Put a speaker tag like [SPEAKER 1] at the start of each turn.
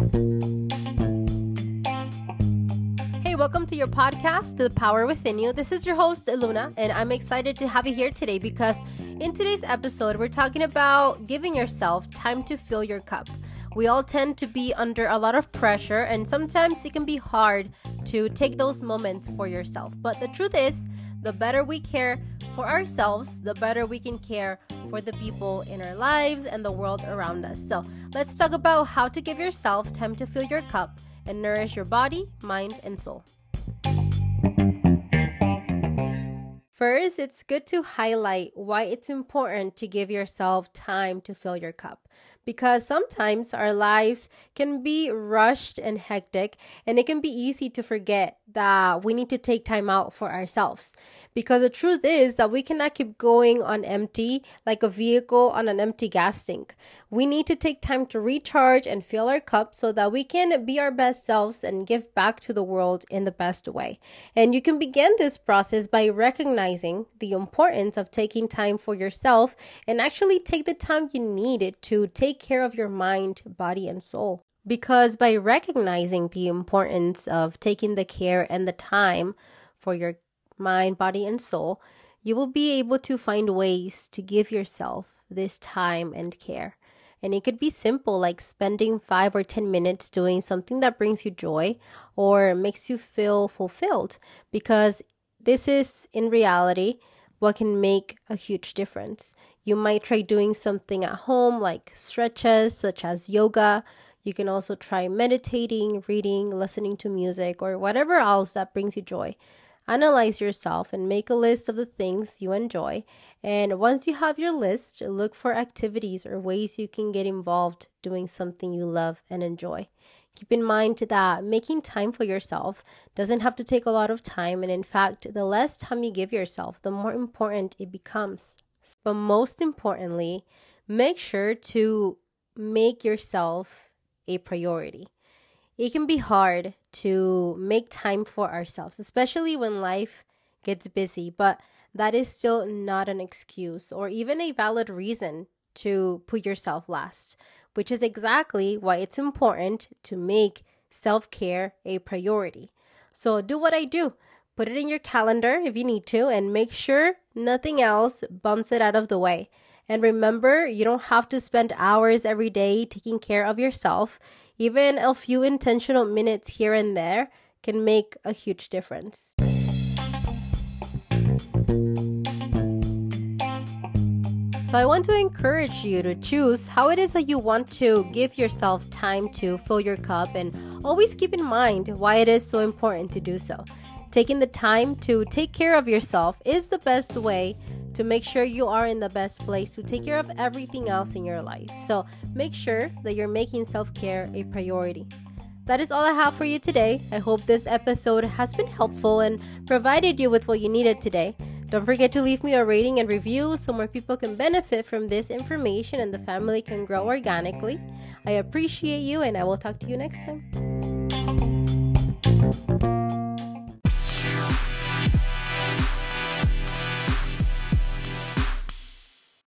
[SPEAKER 1] Hey, welcome to your podcast, The Power Within You. This is your host, Lunna, and I'm excited to have you here today because in today's episode, we're talking about giving yourself time to fill your cup. We all tend to be under a lot of pressure, and sometimes it can be hard to take those moments for yourself. But the truth is, the better we care for ourselves, the better we can care for the people in our lives and the world around us. So, let's talk about how to give yourself time to fill your cup and nourish your body, mind, and soul. First, it's good to highlight why it's important to give yourself time to fill your cup because sometimes our lives can be rushed and hectic, and it can be easy to forget that we need to take time out for ourselves. Because the truth is that we cannot keep going on empty like a vehicle on an empty gas tank. We need to take time to recharge and fill our cup so that we can be our best selves and give back to the world in the best way. And you can begin this process by recognizing the importance of taking time for yourself and actually take the time you need it to take care of your mind, body, and soul. Because by recognizing the importance of taking the care and the time for your mind, body, and soul, you will be able to find ways to give yourself this time and care. And it could be simple, like spending five or 10 minutes doing something that brings you joy or makes you feel fulfilled, because this is in reality what can make a huge difference. You might try doing something at home, like stretches, such as yoga. You can also try meditating, reading, listening to music, or whatever else that brings you joy. Analyze yourself and make a list of the things you enjoy. And once you have your list, look for activities or ways you can get involved doing something you love and enjoy. Keep in mind that making time for yourself doesn't have to take a lot of time, and in fact, the less time you give yourself, the more important it becomes. But most importantly, make sure to make yourself a priority. It can be hard to make time for ourselves, especially when life gets busy, but that is still not an excuse or even a valid reason to put yourself last, which is exactly why it's important to make self care a priority. So do what I do. Put it in your calendar if you need to, and make sure nothing else bumps it out of the way. And remember, you don't have to spend hours every day taking care of yourself. Even a few intentional minutes here and there can make a huge difference. So, I want to encourage you to choose how it is that you want to give yourself time to fill your cup and always keep in mind why it is so important to do so. Taking the time to take care of yourself is the best way to make sure you are in the best place to take care of everything else in your life. So make sure that you're making self care a priority. That is all I have for you today. I hope this episode has been helpful and provided you with what you needed today. Don't forget to leave me a rating and review so more people can benefit from this information and the family can grow organically. I appreciate you and I will talk to you next time.